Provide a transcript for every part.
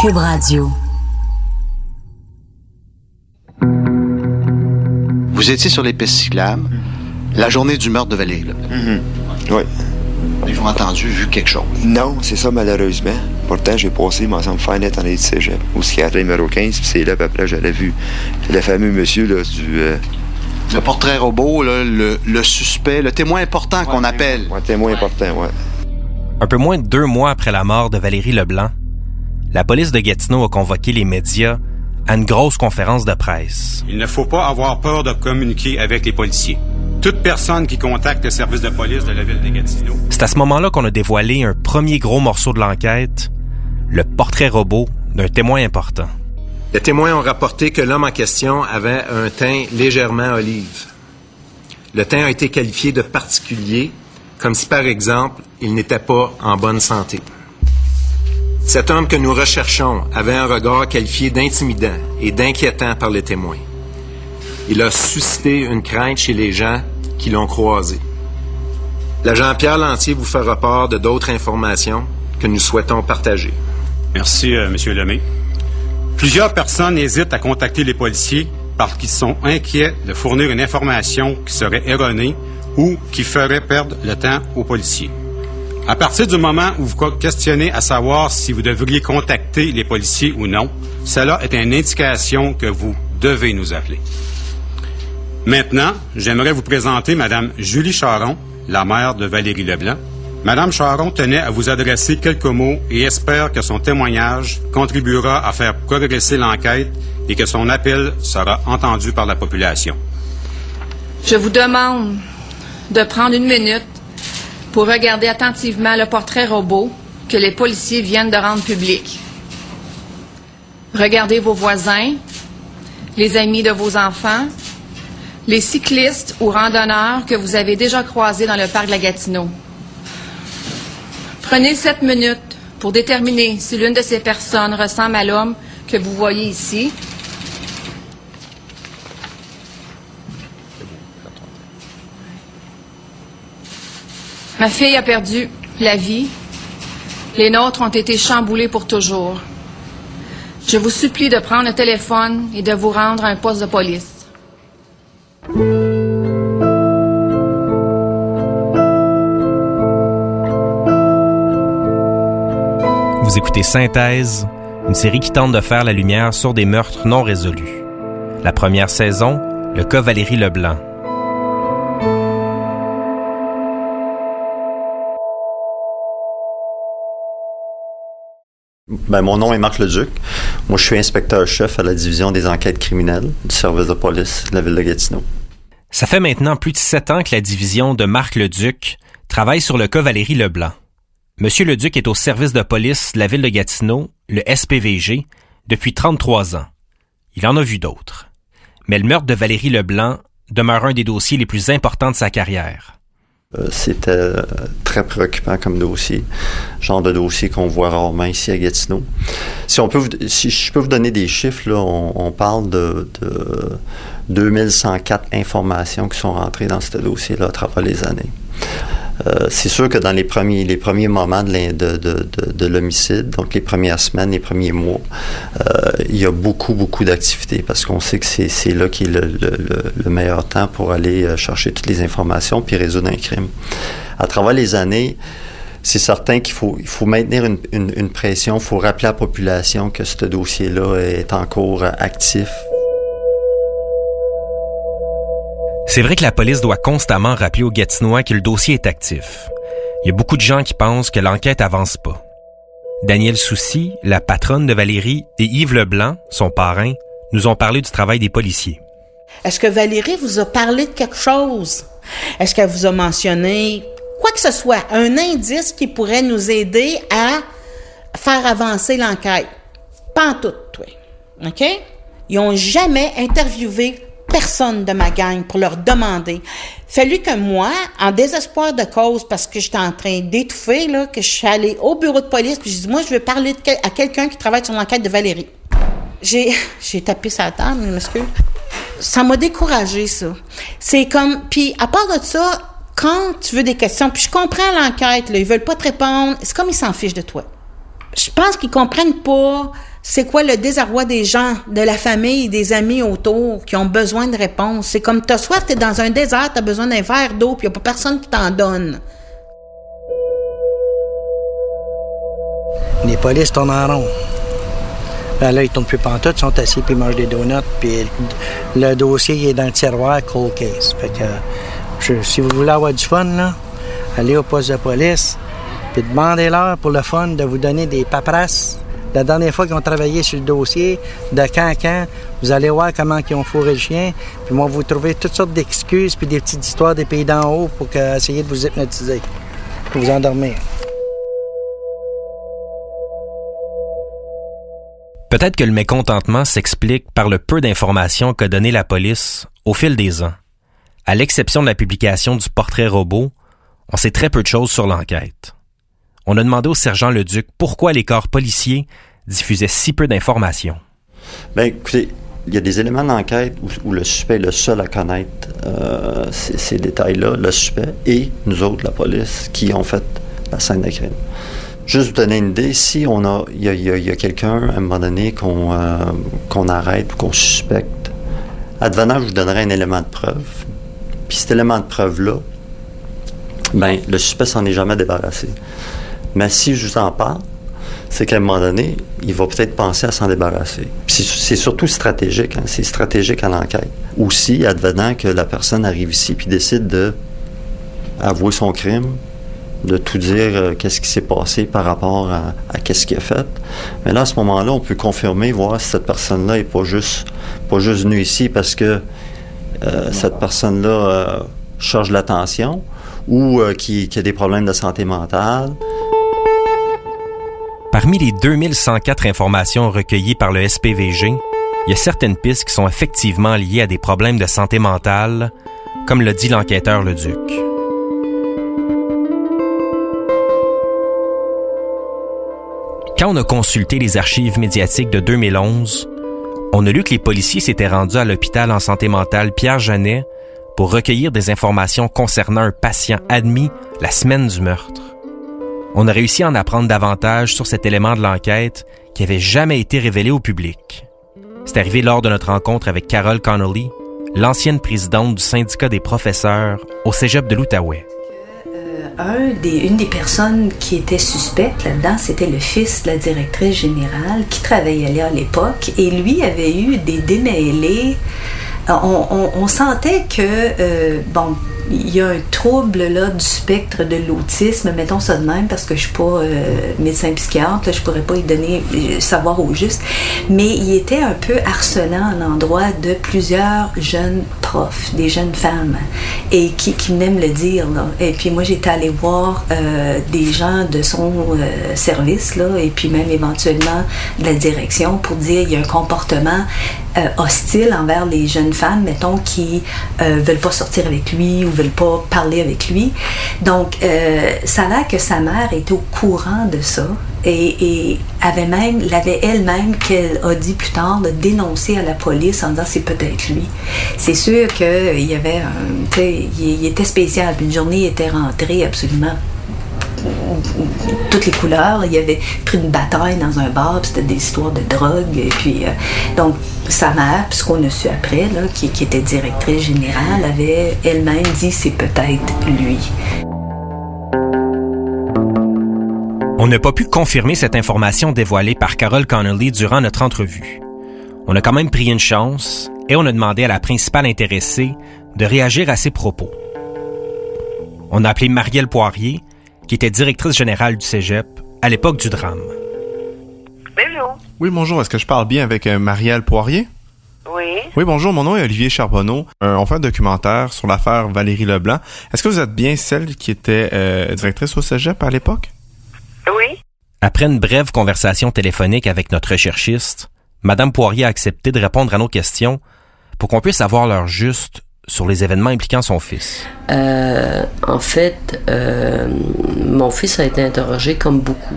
Cube Radio. Vous étiez sur les pistes cyclables la journée du meurtre de Valérie. Là. Oui. Ils ont entendu, vu quelque chose? Non, c'est ça, malheureusement. Pourtant, j'ai passé, mon ensemble fin net en de cégep, au psychiatre numéro 15, puis c'est là, puis après, j'avais vu le fameux monsieur là, du. euh, Le portrait robot, là, le, le suspect, le témoin important qu'on appelle. un témoin important, ouais. Un peu moins de deux mois après la mort de Valérie Leblanc, la police de Gatineau a convoqué les médias à une grosse conférence de presse. Il ne faut pas avoir peur de communiquer avec les policiers. Toute personne qui contacte le service de police de la ville de Gatineau C'est à ce moment-là qu'on a dévoilé un premier gros morceau de l'enquête, le portrait robot d'un témoin important. Les témoins ont rapporté que l'homme en question avait un teint légèrement olive. Le teint a été qualifié de particulier, comme si par exemple il n'était pas en bonne santé. Cet homme que nous recherchons avait un regard qualifié d'intimidant et d'inquiétant par les témoins. Il a suscité une crainte chez les gens qui l'ont croisé. L'agent Pierre Lantier vous fera part de d'autres informations que nous souhaitons partager. Merci, euh, Monsieur Lemay. Plusieurs personnes hésitent à contacter les policiers parce qu'ils sont inquiets de fournir une information qui serait erronée ou qui ferait perdre le temps aux policiers. À partir du moment où vous questionnez à savoir si vous devriez contacter les policiers ou non, cela est une indication que vous devez nous appeler. Maintenant, j'aimerais vous présenter Madame Julie Charon, la mère de Valérie Leblanc. Madame Charon tenait à vous adresser quelques mots et espère que son témoignage contribuera à faire progresser l'enquête et que son appel sera entendu par la population. Je vous demande de prendre une minute pour regarder attentivement le portrait robot que les policiers viennent de rendre public. Regardez vos voisins, les amis de vos enfants, les cyclistes ou randonneurs que vous avez déjà croisés dans le parc de la Gatineau. Prenez sept minutes pour déterminer si l'une de ces personnes ressemble à l'homme que vous voyez ici. Ma fille a perdu la vie. Les nôtres ont été chamboulés pour toujours. Je vous supplie de prendre le téléphone et de vous rendre à un poste de police. Vous écoutez Synthèse, une série qui tente de faire la lumière sur des meurtres non résolus. La première saison, le cas Valérie Leblanc. Ben, mon nom est Marc Leduc. Moi, je suis inspecteur-chef à la division des enquêtes criminelles du service de police de la ville de Gatineau. Ça fait maintenant plus de sept ans que la division de Marc Leduc travaille sur le cas Valérie Leblanc. Monsieur Leduc est au service de police de la ville de Gatineau, le SPVG, depuis 33 ans. Il en a vu d'autres. Mais le meurtre de Valérie Leblanc demeure un des dossiers les plus importants de sa carrière. Euh, C'était euh, très préoccupant comme dossier, genre de dossier qu'on voit rarement ici à Gatineau. Si, on peut si je peux vous donner des chiffres, là, on, on parle de, de 2104 informations qui sont rentrées dans ce dossier-là à travers les années. Euh, c'est sûr que dans les premiers, les premiers moments de, l'homicide, donc les premières semaines, les premiers mois, euh, il y a beaucoup, beaucoup d'activités parce qu'on sait que c'est, là qui est le, le- le- le meilleur temps pour aller euh, chercher toutes les informations puis résoudre un crime. À travers les années, c'est certain qu'il faut, il faut maintenir une, une- pression, il faut rappeler à la population que ce dossier-là est encore actif. C'est vrai que la police doit constamment rappeler aux Gatinois que le dossier est actif. Il y a beaucoup de gens qui pensent que l'enquête avance pas. Danielle Soucy, la patronne de Valérie, et Yves Leblanc, son parrain, nous ont parlé du travail des policiers. Est-ce que Valérie vous a parlé de quelque chose? Est-ce qu'elle vous a mentionné quoi que ce soit, un indice qui pourrait nous aider à faire avancer l'enquête? Pas en tout, toi. OK? Ils ont jamais interviewé personne de ma gang pour leur demander. Fallu que moi, en désespoir de cause, parce que j'étais en train d'étouffer, là, que je suis allée au bureau de police, puis je dis, moi, je veux parler à quelqu'un qui travaille sur l'enquête de Valérie. J'ai, j'ai tapé sa table, je m'excuse. Ça m'a découragé ça. C'est comme, puis à part de ça, quand tu veux des questions, puis je comprends l'enquête, là, ils veulent pas te répondre, c'est comme ils s'en fichent de toi. Je pense qu'ils comprennent pas c'est quoi le désarroi des gens, de la famille, des amis autour qui ont besoin de réponses? C'est comme t'as soif, t'es dans un désert, t'as besoin d'un verre d'eau, puis y a pas personne qui t'en donne. Les polices tournent en rond. Ben là, ils tournent plus pantoute, ils sont assis puis ils mangent des donuts, puis le dossier est dans le tiroir cold case. Fait que si vous voulez avoir du fun, là, allez au poste de police, puis demandez-leur pour le fun de vous donner des paperasses la dernière fois qu'ils ont travaillé sur le dossier, de quand à quand, vous allez voir comment ils ont fourré le chien, puis moi, vous trouver toutes sortes d'excuses puis des petites histoires des pays d'en haut pour essayer de vous hypnotiser, pour vous endormir. Peut-être que le mécontentement s'explique par le peu d'informations qu'a donné la police au fil des ans. À l'exception de la publication du portrait robot, on sait très peu de choses sur l'enquête. On a demandé au sergent Leduc pourquoi les corps policiers diffusait si peu d'informations? Bien, écoutez, il y a des éléments d'enquête où, le suspect est le seul à connaître euh, ces, détails-là, le suspect et nous autres, la police, qui ont fait la scène de crime. Juste vous donner une idée, si on a, il y a, quelqu'un à un moment donné qu'on euh, qu'on arrête ou qu'on suspecte, advenant, je vous donnerai un élément de preuve. Puis cet élément de preuve-là, ben, le suspect s'en est jamais débarrassé. Mais si je vous en parle, c'est qu'à un moment donné, il va peut-être penser à s'en débarrasser. C'est surtout stratégique, hein. c'est stratégique à l'enquête. Aussi, advenant que la personne arrive ici puis décide de avouer son crime, de tout dire euh, qu'est-ce qui s'est passé par rapport à, qu'est-ce qu'il a fait. Mais là, à ce moment-là, on peut confirmer, voir si cette personne-là n'est pas juste, pas juste venue ici parce que euh, cette personne-là euh, cherche l'attention ou qui, qui a des problèmes de santé mentale. Parmi les 2104 informations recueillies par le SPVG, il y a certaines pistes qui sont effectivement liées à des problèmes de santé mentale, comme le dit l'enquêteur Le Duc. Quand on a consulté les archives médiatiques de 2011, on a lu que les policiers s'étaient rendus à l'hôpital en santé mentale Pierre Janet pour recueillir des informations concernant un patient admis la semaine du meurtre on a réussi à en apprendre davantage sur cet élément de l'enquête qui avait jamais été révélé au public. C'est arrivé lors de notre rencontre avec Carol Connolly, l'ancienne présidente du syndicat des professeurs au Cégep de l'Outaouais. Euh, une des personnes qui était suspecte là-dedans, c'était le fils de la directrice générale qui travaillait là à l'époque et lui avait eu des démêlés. On, sentait que, euh, bon, il y a un trouble là, du spectre de l'autisme, mettons ça de même, parce que je suis pas euh, médecin psychiatre, je pourrais pas y donner euh, savoir au juste, mais il était un peu harcelant à l'endroit de plusieurs jeunes profs, des jeunes femmes, et qui, qui venaient me le dire. Et puis moi, j'étais allée voir euh, des gens de son service, là, et puis même éventuellement de la direction pour dire il y a un comportement hostile envers les jeunes femmes, mettons, qui veulent pas sortir avec lui veulent pas parler avec lui. Donc, euh, ça a l'air que sa mère était au courant de ça et, avait même, l'avait elle-même, qu'elle a dit plus tard, de dénoncer à la police en disant c'est peut-être lui. C'est sûr qu'il y avait un, il, était spécial. Une journée était rentrée absolument toutes les couleurs. Il y avait pris une bataille dans un bar, c'était des histoires de drogue. Et puis, euh, donc, sa mère, puisqu'on a su après, là, qui, qui était directrice générale, avait elle-même dit c'est peut-être lui. On n'a pas pu confirmer cette information dévoilée par Carol Connolly durant notre entrevue. On a quand même pris une chance et on a demandé à la principale intéressée de réagir à ses propos. On a appelé Marielle Poirier, qui était directrice générale du Cégep à l'époque du drame. Bonjour. Oui, bonjour. Est-ce que je parle bien avec euh, Marielle Poirier? Oui. Oui, bonjour. Mon nom est Olivier Charbonneau. Euh, on fait un documentaire sur l'affaire Valérie Leblanc. Est-ce que vous êtes bien celle qui était euh, directrice au Cégep à l'époque? Oui. Après une brève conversation téléphonique avec notre recherchiste, Madame Poirier a accepté de répondre à nos questions pour qu'on puisse avoir l'heure juste sur les événements impliquant son fils? Euh, en fait, euh, mon fils a été interrogé comme beaucoup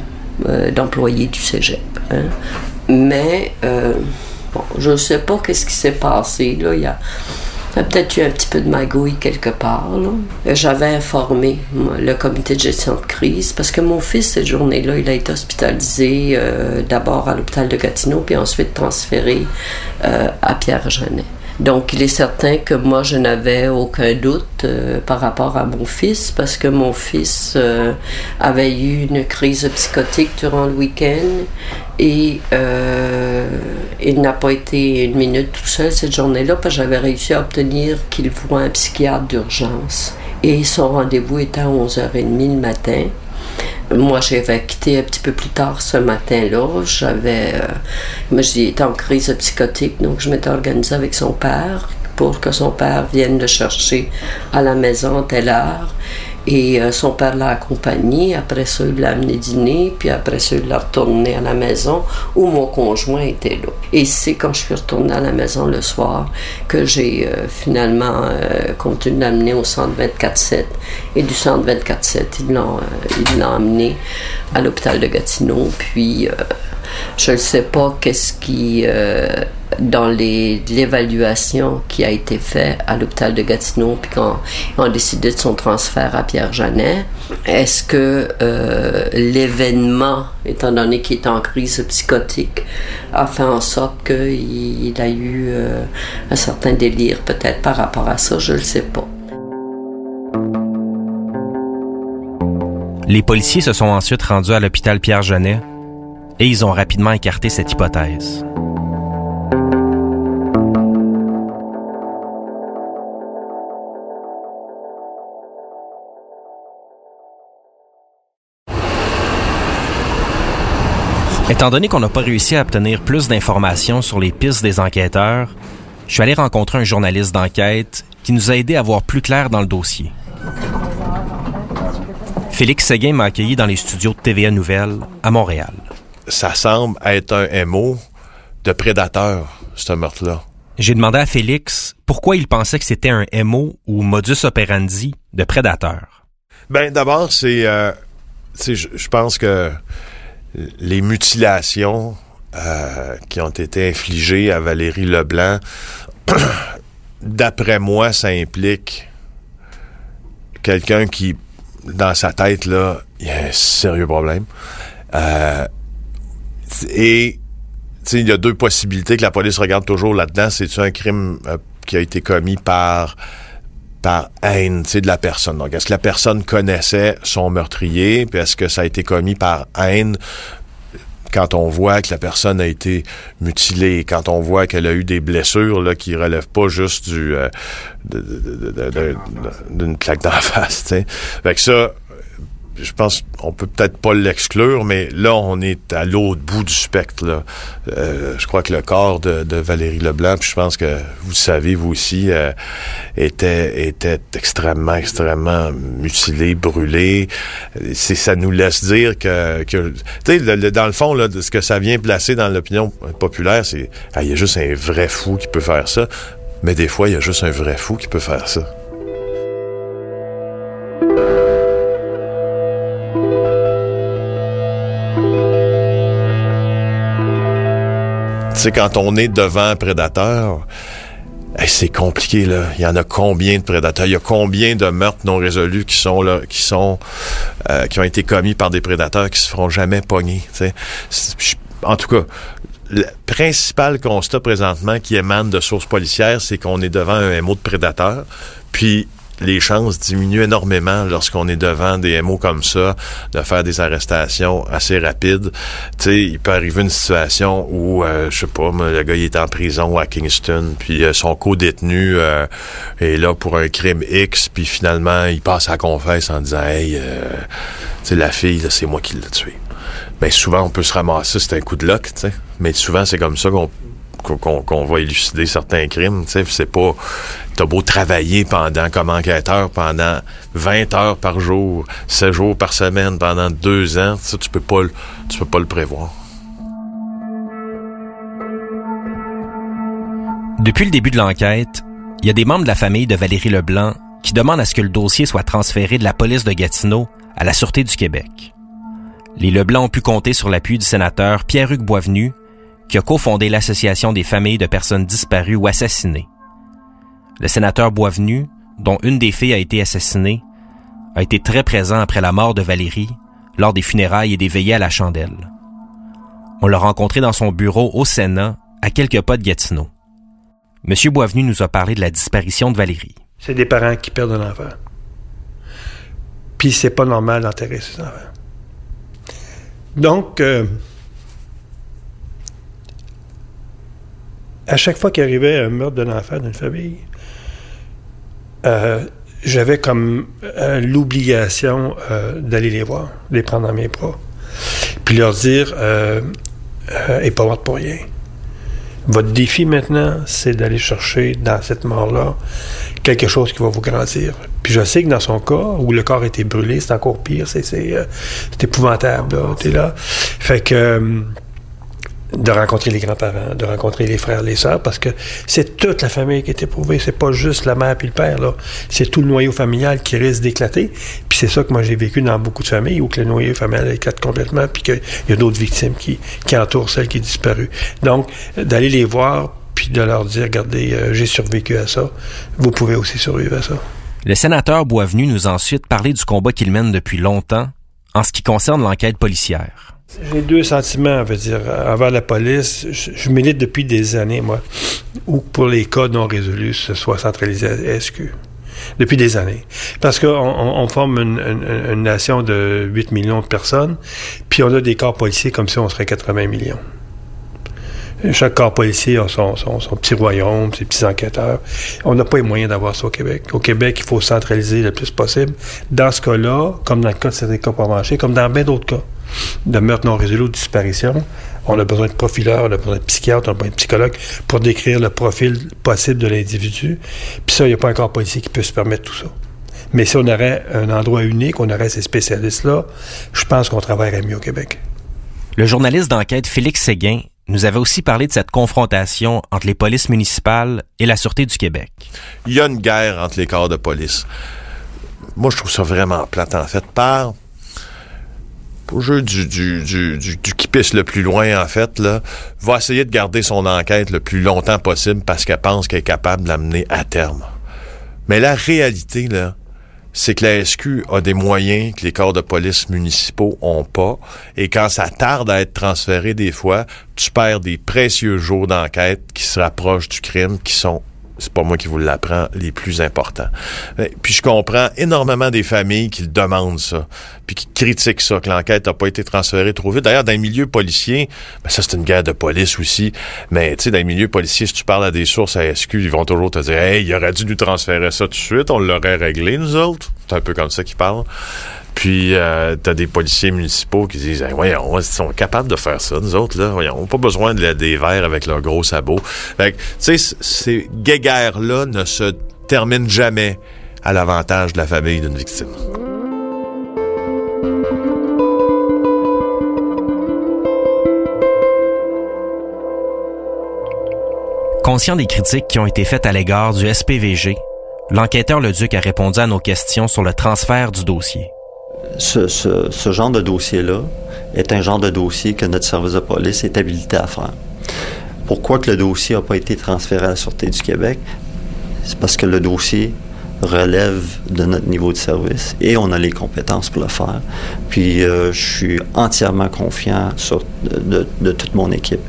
euh, d'employés du cégep. Hein. Mais, bon, je ne sais pas qu'est-ce qui s'est passé. Il, y a peut-être eu un petit peu de magouille quelque part. J'avais informé le comité de gestion de crise parce que mon fils, cette journée-là, il a été hospitalisé d'abord à l'hôpital de Gatineau, puis ensuite transféré à Pierre-Jeannet. Donc, il est certain que moi, je n'avais aucun doute euh, par rapport à mon fils parce que mon fils euh, avait eu une crise psychotique durant le week-end et euh, il n'a pas été une minute tout seul cette journée-là parce que j'avais réussi à obtenir qu'il voit un psychiatre d'urgence. Et son rendez-vous était à 11h30 le matin. Moi, j'avais quitté un petit peu plus tard ce matin-là. J'avais. Euh, moi, j'étais en crise psychotique, donc je m'étais organisée avec son père pour que son père vienne le chercher à la maison à telle heure. Et euh, son père l'a accompagné. Après ça, il l'a amené dîner. Puis après ça, il l'a retourné à la maison où mon conjoint était là. Et c'est quand je suis retournée à la maison le soir que j'ai euh, finalement euh, continué de l'amener au centre 24-7. Et du centre 24-7, ils l'ont euh, ils l'ont amené à l'hôpital de Gatineau. Puis je ne sais pas qu'est-ce qui, dans l'évaluation qui a été faite à l'hôpital de Gatineau, puis quand ils ont décidé de son transfert à Pierre-Janet, est-ce que euh, l'événement, étant donné qu'il est en crise psychotique, a fait en sorte qu'il il a eu euh, un certain délire peut-être par rapport à ça, je ne le sais pas. Les policiers se sont ensuite rendus à l'hôpital Pierre-Jeannet et ils ont rapidement écarté cette hypothèse. Étant donné qu'on n'a pas réussi à obtenir plus d'informations sur les pistes des enquêteurs, je suis allé rencontrer un journaliste d'enquête qui nous a aidé à voir plus clair dans le dossier. Félix Séguin m'a accueilli dans les studios de TVA Nouvelles à Montréal. Ça semble être un MO de prédateur, ce meurtre-là. J'ai demandé à Félix pourquoi il pensait que c'était un MO ou modus operandi de prédateur. Ben, d'abord, c'est. euh, je pense que les mutilations euh, qui ont été infligées à Valérie Leblanc, d'après moi, ça implique quelqu'un qui, dans sa tête, là, il y a un sérieux problème. Euh, et il y a deux possibilités que la police regarde toujours là-dedans. C'est-tu un crime euh, qui a été commis par par haine de la personne. Donc, est-ce que la personne connaissait son meurtrier, puis est-ce que ça a été commis par haine? Quand on voit que la personne a été mutilée, quand on voit qu'elle a eu des blessures là, qui relèvent pas juste du euh, d'une claque la face. Fait que ça, je pense qu'on peut peut-être pas l'exclure, mais là, on est à l'autre bout du spectre. Euh, je crois que le corps de, Valérie Leblanc, puis je pense que vous le savez, vous aussi, euh, était, était extrêmement, extrêmement mutilé, brûlé. C'est, ça nous laisse dire que, que tu sais, dans le fond, ce que ça vient placer dans l'opinion populaire, c'est, ah, il y a juste un vrai fou qui peut faire ça. Mais des fois, il y a juste un vrai fou qui peut faire ça. Tu quand on est devant un prédateur, c'est compliqué, là. Il y en a combien de prédateurs? Il y a combien de meurtres non résolus qui sont là, qui sont, euh, qui ont été commis par des prédateurs qui se feront jamais pogner, En tout cas, le principal constat présentement qui émane de sources policières, c'est qu'on est devant un MO de prédateur. Puis, les chances diminuent énormément lorsqu'on est devant des MO comme ça, de faire des arrestations assez rapides. Tu sais, il peut arriver une situation où, euh, je sais pas, le gars il est en prison à Kingston, puis euh, son co-détenu euh, est là pour un crime X, puis finalement, il passe à confesse en disant « Hey, euh, tu la fille, c'est moi qui l'ai tuée. » Ben souvent, on peut se ramasser, c'est un coup de luck, tu sais. Mais souvent, c'est comme ça qu'on qu'on va élucider certains crimes, tu sais. C'est pas... T'as beau travailler pendant, comme enquêteur, pendant 20 heures par jour, 7 jours par semaine, pendant deux ans, tu peux pas, tu peux pas le prévoir. Depuis le début de l'enquête, il y a des membres de la famille de Valérie Leblanc qui demandent à ce que le dossier soit transféré de la police de Gatineau à la Sûreté du Québec. Les Leblanc ont pu compter sur l'appui du sénateur Pierre-Hugues Boisvenu, qui a cofondé l'Association des familles de personnes disparues ou assassinées. Le sénateur Boisvenu, dont une des filles a été assassinée, a été très présent après la mort de Valérie lors des funérailles et des veillées à la chandelle. On l'a rencontré dans son bureau au Sénat, à quelques pas de Gatineau. Monsieur Boisvenu nous a parlé de la disparition de Valérie. C'est des parents qui perdent un enfant. Puis c'est pas normal d'enterrer ses enfants. Donc, euh, à chaque fois qu'il arrivait un meurtre d'un enfant d'une famille, euh, j'avais comme euh, l'obligation d'aller les voir, de les prendre dans mes bras, puis leur dire, euh, et pas morte pour rien. Votre défi maintenant, c'est d'aller chercher dans cette mort-là quelque chose qui va vous grandir. Puis je sais que dans son cas, où le corps été brûlé, c'est encore pire, c'est, euh, épouvantable. T'es là. Fait que euh, de rencontrer les grands-parents, de rencontrer les frères, les sœurs, parce que c'est toute la famille qui est éprouvée. C'est pas juste la mère puis le père, là. C'est tout le noyau familial qui risque d'éclater. Puis c'est ça que moi j'ai vécu dans beaucoup de familles, où que le noyau familial éclate complètement, puis qu'il y a d'autres victimes qui, qui entourent celle qui est disparue. Donc, d'aller les voir, puis de leur dire, regardez, euh, j'ai survécu à ça, vous pouvez aussi survivre à ça. Le sénateur Boisvenu nous ensuite parlé du combat qu'il mène depuis longtemps en ce qui concerne l'enquête policière. J'ai deux sentiments, veut dire, envers la police. Je, milite depuis des années, moi, où pour les cas non résolus, ce soit centralisé à SQ. Depuis des années. Parce qu'on on, on forme une, nation de 8 millions de personnes, puis on a des corps policiers comme si on serait 80 millions. Chaque corps policier a son, petit royaume, ses petits enquêteurs. On n'a pas les moyens d'avoir ça au Québec. Au Québec, il faut centraliser le plus possible. Dans ce cas-là, comme dans le cas de certains cas comme dans bien d'autres cas de meurtre non résolu ou de disparition, on a besoin de profileurs, on a besoin de psychiatres, on a besoin de psychologues pour décrire le profil possible de l'individu. Puis ça, il n'y a pas un corps policier qui peut se permettre tout ça. Mais si on aurait un endroit unique, on aurait ces spécialistes-là, je pense qu'on travaillerait mieux au Québec. Le journaliste d'enquête Félix Séguin nous avait aussi parlé de cette confrontation entre les polices municipales et la Sûreté du Québec. Il y a une guerre entre les corps de police. Moi, je trouve ça vraiment plate, en fait, par au jeu du, du, du, du, qui pisse le plus loin, en fait, là, va essayer de garder son enquête le plus longtemps possible parce qu'elle pense qu'elle est capable de l'amener à terme. Mais la réalité, là, c'est que la SQ a des moyens que les corps de police municipaux ont pas. Et quand ça tarde à être transféré des fois, tu perds des précieux jours d'enquête qui se rapprochent du crime, qui sont c'est pas moi qui vous l'apprends, les plus importants. Puis je comprends énormément des familles qui demandent ça, puis qui critiquent ça, que l'enquête n'a pas été transférée trop vite. D'ailleurs, dans les milieux policiers, ben ça c'est une guerre de police aussi, mais tu sais, dans les milieux policiers, si tu parles à des sources à SQ, ils vont toujours te dire « Hey, il aurait dû nous transférer ça tout de suite, on l'aurait réglé, nous autres. » C'est un peu comme ça qu'ils parlent. Puis, euh, t'as des policiers municipaux qui disent hey, Voyons, ils sont capables de faire ça, nous autres, là. Voyons, on n'a pas besoin de des verres avec leurs gros sabots. Fait tu sais, ces guéguerres-là ne se terminent jamais à l'avantage de la famille d'une victime. Conscient des critiques qui ont été faites à l'égard du SPVG, l'enquêteur Leduc a répondu à nos questions sur le transfert du dossier. Ce, genre de dossier-là est un genre de dossier que notre service de police est habilité à faire. Pourquoi que le dossier n'a pas été transféré à la Sûreté du Québec? C'est parce que le dossier relève de notre niveau de service et on a les compétences pour le faire. Puis euh, je suis entièrement confiant sur, de, toute mon équipe.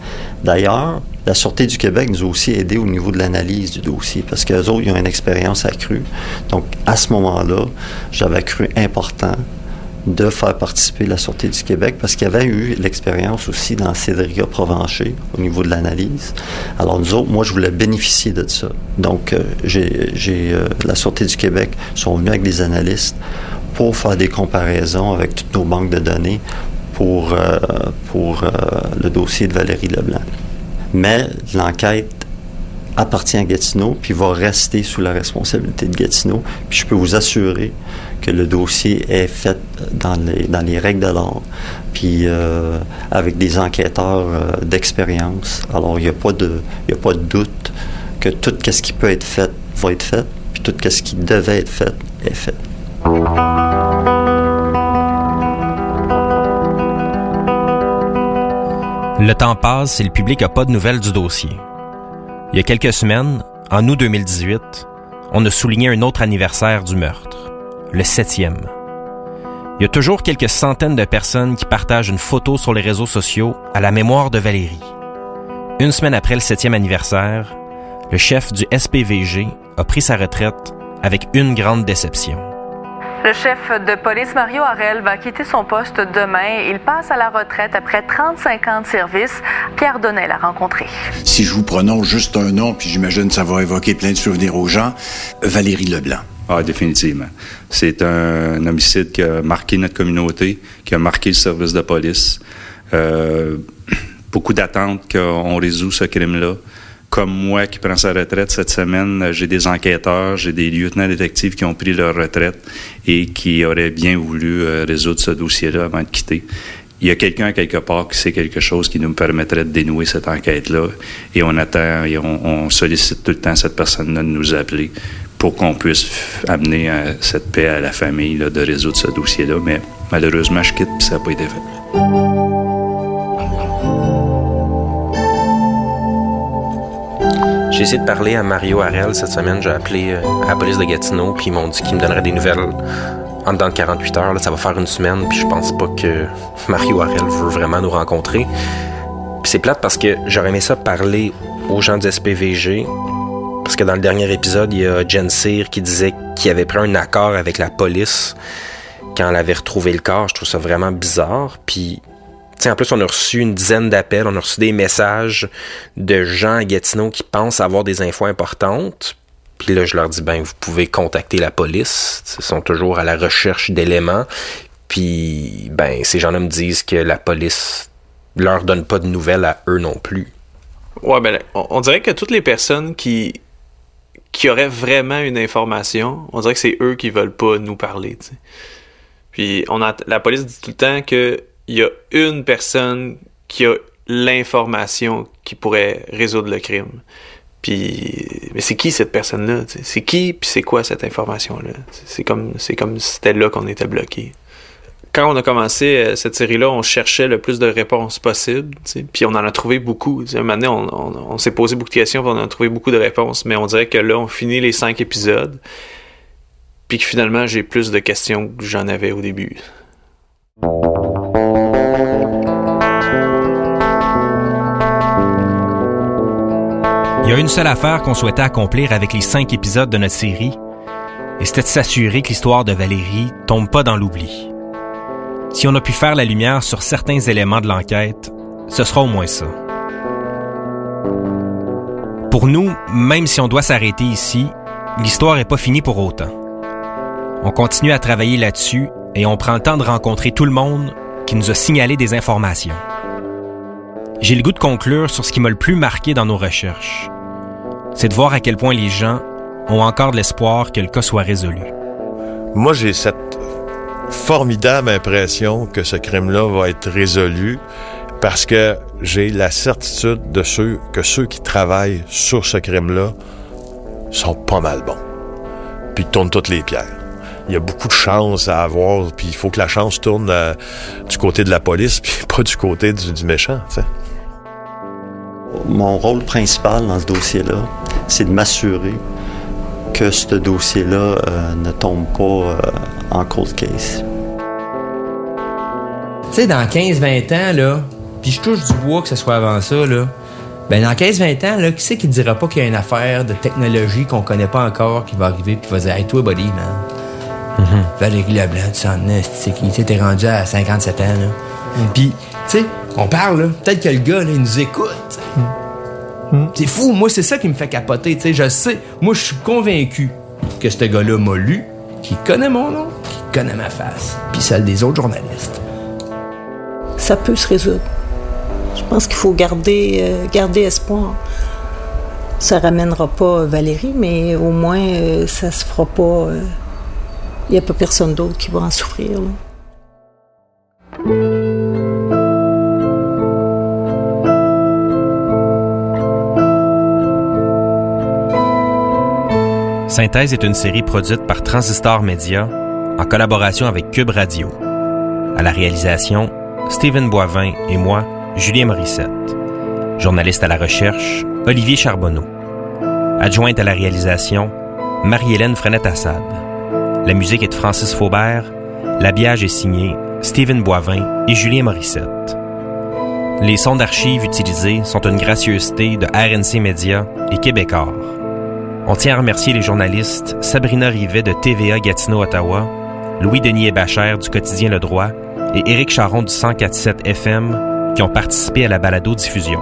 D'ailleurs, la Sûreté du Québec nous a aussi aidé au niveau de l'analyse du dossier parce qu'eux autres, ils ont une expérience accrue. Donc, à ce moment-là, j'avais cru important de faire participer la Sûreté du Québec parce qu'il y avait eu l'expérience aussi dans Cédrica Provencher au niveau de l'analyse. Alors nous autres, moi, je voulais bénéficier de ça. Donc, euh, j'ai, euh, la Sûreté du Québec sont venus avec des analystes pour faire des comparaisons avec toutes nos banques de données pour, euh, pour le dossier de Valérie Leblanc. Mais l'enquête appartient à Gatineau, puis va rester sous la responsabilité de Gatineau. Puis je peux vous assurer que le dossier est fait dans les, dans les règles de l'art, puis euh, avec des enquêteurs euh, d'expérience. Alors, il n'y a, a pas de doute que tout ce qui peut être fait va être fait, puis tout ce qui devait être fait est fait. Le temps passe et le public n'a pas de nouvelles du dossier. Il y a quelques semaines, en août 2018, on a souligné un autre anniversaire du meurtre, le septième. Il y a toujours quelques centaines de personnes qui partagent une photo sur les réseaux sociaux à la mémoire de Valérie. Une semaine après le septième anniversaire, le chef du SPVG a pris sa retraite avec une grande déception. Le chef de police Mario Harel va quitter son poste demain. Il passe à la retraite après 35 ans de service. Pierre Donnet l'a rencontré. Si je vous prononce juste un nom, puis j'imagine que ça va évoquer plein de souvenirs aux gens, Valérie Leblanc. Ah, définitivement. C'est un homicide qui a marqué notre communauté, qui a marqué le service de police. Euh, beaucoup d'attentes qu'on résout ce crime-là comme moi qui prends sa retraite cette semaine, j'ai des enquêteurs, j'ai des lieutenants détectives qui ont pris leur retraite et qui auraient bien voulu euh, résoudre ce dossier-là avant de quitter. Il y a quelqu'un quelque part qui sait quelque chose qui nous permettrait de dénouer cette enquête-là et on attend et on, sollicite tout le temps cette personne-là de nous appeler pour qu'on puisse amener euh, cette paix à la famille de résoudre ce dossier-là. Mais malheureusement, je quitte et ça n'a pas été fait. J'ai essayé de parler à Mario Harel cette semaine. J'ai appelé euh, à la police de Gatineau, puis ils m'ont dit qu'ils me donneraient des nouvelles en dedans de 48 heures. Là, ça va faire une semaine, puis je pense pas que Mario Harel veut vraiment nous rencontrer. Puis c'est plate parce que j'aurais aimé ça parler aux gens du SPVG. Parce que dans le dernier épisode, il y a Jen Cyr qui disait qu'il avait pris un accord avec la police quand elle avait retrouvé le corps. Je trouve ça vraiment bizarre. Puis en plus, on a reçu une dizaine d'appels, on a reçu des messages de gens à Gatineau qui pensent avoir des infos importantes. Puis là, je leur dis, ben, vous pouvez contacter la police. Ils sont toujours à la recherche d'éléments. Puis, ben, ces gens-là me disent que la police leur donne pas de nouvelles à eux non plus. Ouais, ben, on, dirait que toutes les personnes qui, qui auraient vraiment une information, on dirait que c'est eux qui veulent pas nous parler, Puis, on a, la police dit tout le temps que il y a une personne qui a l'information qui pourrait résoudre le crime. Puis, mais c'est qui cette personne-là? C'est qui, puis c'est quoi cette information-là? C'est comme, c'est comme si c'était là qu'on était bloqué. Quand on a commencé euh, cette série-là, on cherchait le plus de réponses possibles, puis on en a trouvé beaucoup. Un moment donné, on, on s'est posé beaucoup de questions, puis on a trouvé beaucoup de réponses, mais on dirait que là, on finit les cinq épisodes, puis que finalement, j'ai plus de questions que j'en avais au début. Il y a une seule affaire qu'on souhaitait accomplir avec les cinq épisodes de notre série, et c'était de s'assurer que l'histoire de Valérie tombe pas dans l'oubli. Si on a pu faire la lumière sur certains éléments de l'enquête, ce sera au moins ça. Pour nous, même si on doit s'arrêter ici, l'histoire n'est pas finie pour autant. On continue à travailler là-dessus et on prend le temps de rencontrer tout le monde qui nous a signalé des informations. J'ai le goût de conclure sur ce qui m'a le plus marqué dans nos recherches c'est de voir à quel point les gens ont encore de l'espoir que le cas soit résolu. Moi, j'ai cette formidable impression que ce crime-là va être résolu parce que j'ai la certitude de ceux que ceux qui travaillent sur ce crime-là sont pas mal bons. Puis tournent toutes les pierres. Il y a beaucoup de chance à avoir, puis il faut que la chance tourne euh, du côté de la police, puis pas du côté du, méchant. Mon rôle principal dans ce dossier-là, c'est de m'assurer que ce dossier-là euh, ne tombe pas euh, en cold case. Tu sais, dans 15-20 ans, là, puis je touche du bois que ce soit avant ça, là, ben dans 15-20 ans, là, qui c'est qui dira pas qu'il y a une affaire de technologie qu'on connaît pas encore qui va arriver puis qui va dire Hey, toi, buddy, man. Mm-hmm. Valérie Leblanc, tu s'en es, tu sais, t'es rendu à 57 ans, là. Mm. Puis, tu sais, on parle, là, peut-être que le gars, là, il nous écoute. Mm. Hmm. C'est fou, moi c'est ça qui me fait capoter, tu sais, je sais, moi je suis convaincu que ce gars-là m'a lu, qu'il connaît mon nom, qu'il connaît ma face, puis celle des autres journalistes. Ça peut se résoudre. Je pense qu'il faut garder, euh, garder espoir. Ça ramènera pas Valérie, mais au moins euh, ça se fera pas. Il n'y a pas personne d'autre qui va en souffrir. Synthèse est une série produite par Transistor Media en collaboration avec Cube Radio. À la réalisation, Stephen Boivin et moi, Julien Morissette. Journaliste à la recherche, Olivier Charbonneau. Adjointe à la réalisation, Marie-Hélène Frenette-Assad. La musique est de Francis Faubert. L'habillage est signé Stephen Boivin et Julien Morissette. Les sons d'archives utilisés sont une gracieuseté de RNC Média et Québecor. On tient à remercier les journalistes Sabrina Rivet de TVA Gatineau Ottawa, Louis-Denis Hébachère du quotidien Le Droit et Éric Charon du 104.7 FM qui ont participé à la balado-diffusion.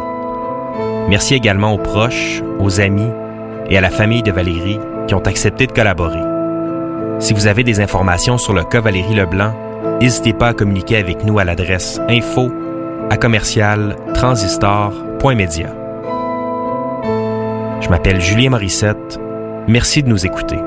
Merci également aux proches, aux amis et à la famille de Valérie qui ont accepté de collaborer. Si vous avez des informations sur le cas Valérie Leblanc, n'hésitez pas à communiquer avec nous à l'adresse info à commercial transistor.media. Je m'appelle Julien Morissette. Merci de nous écouter.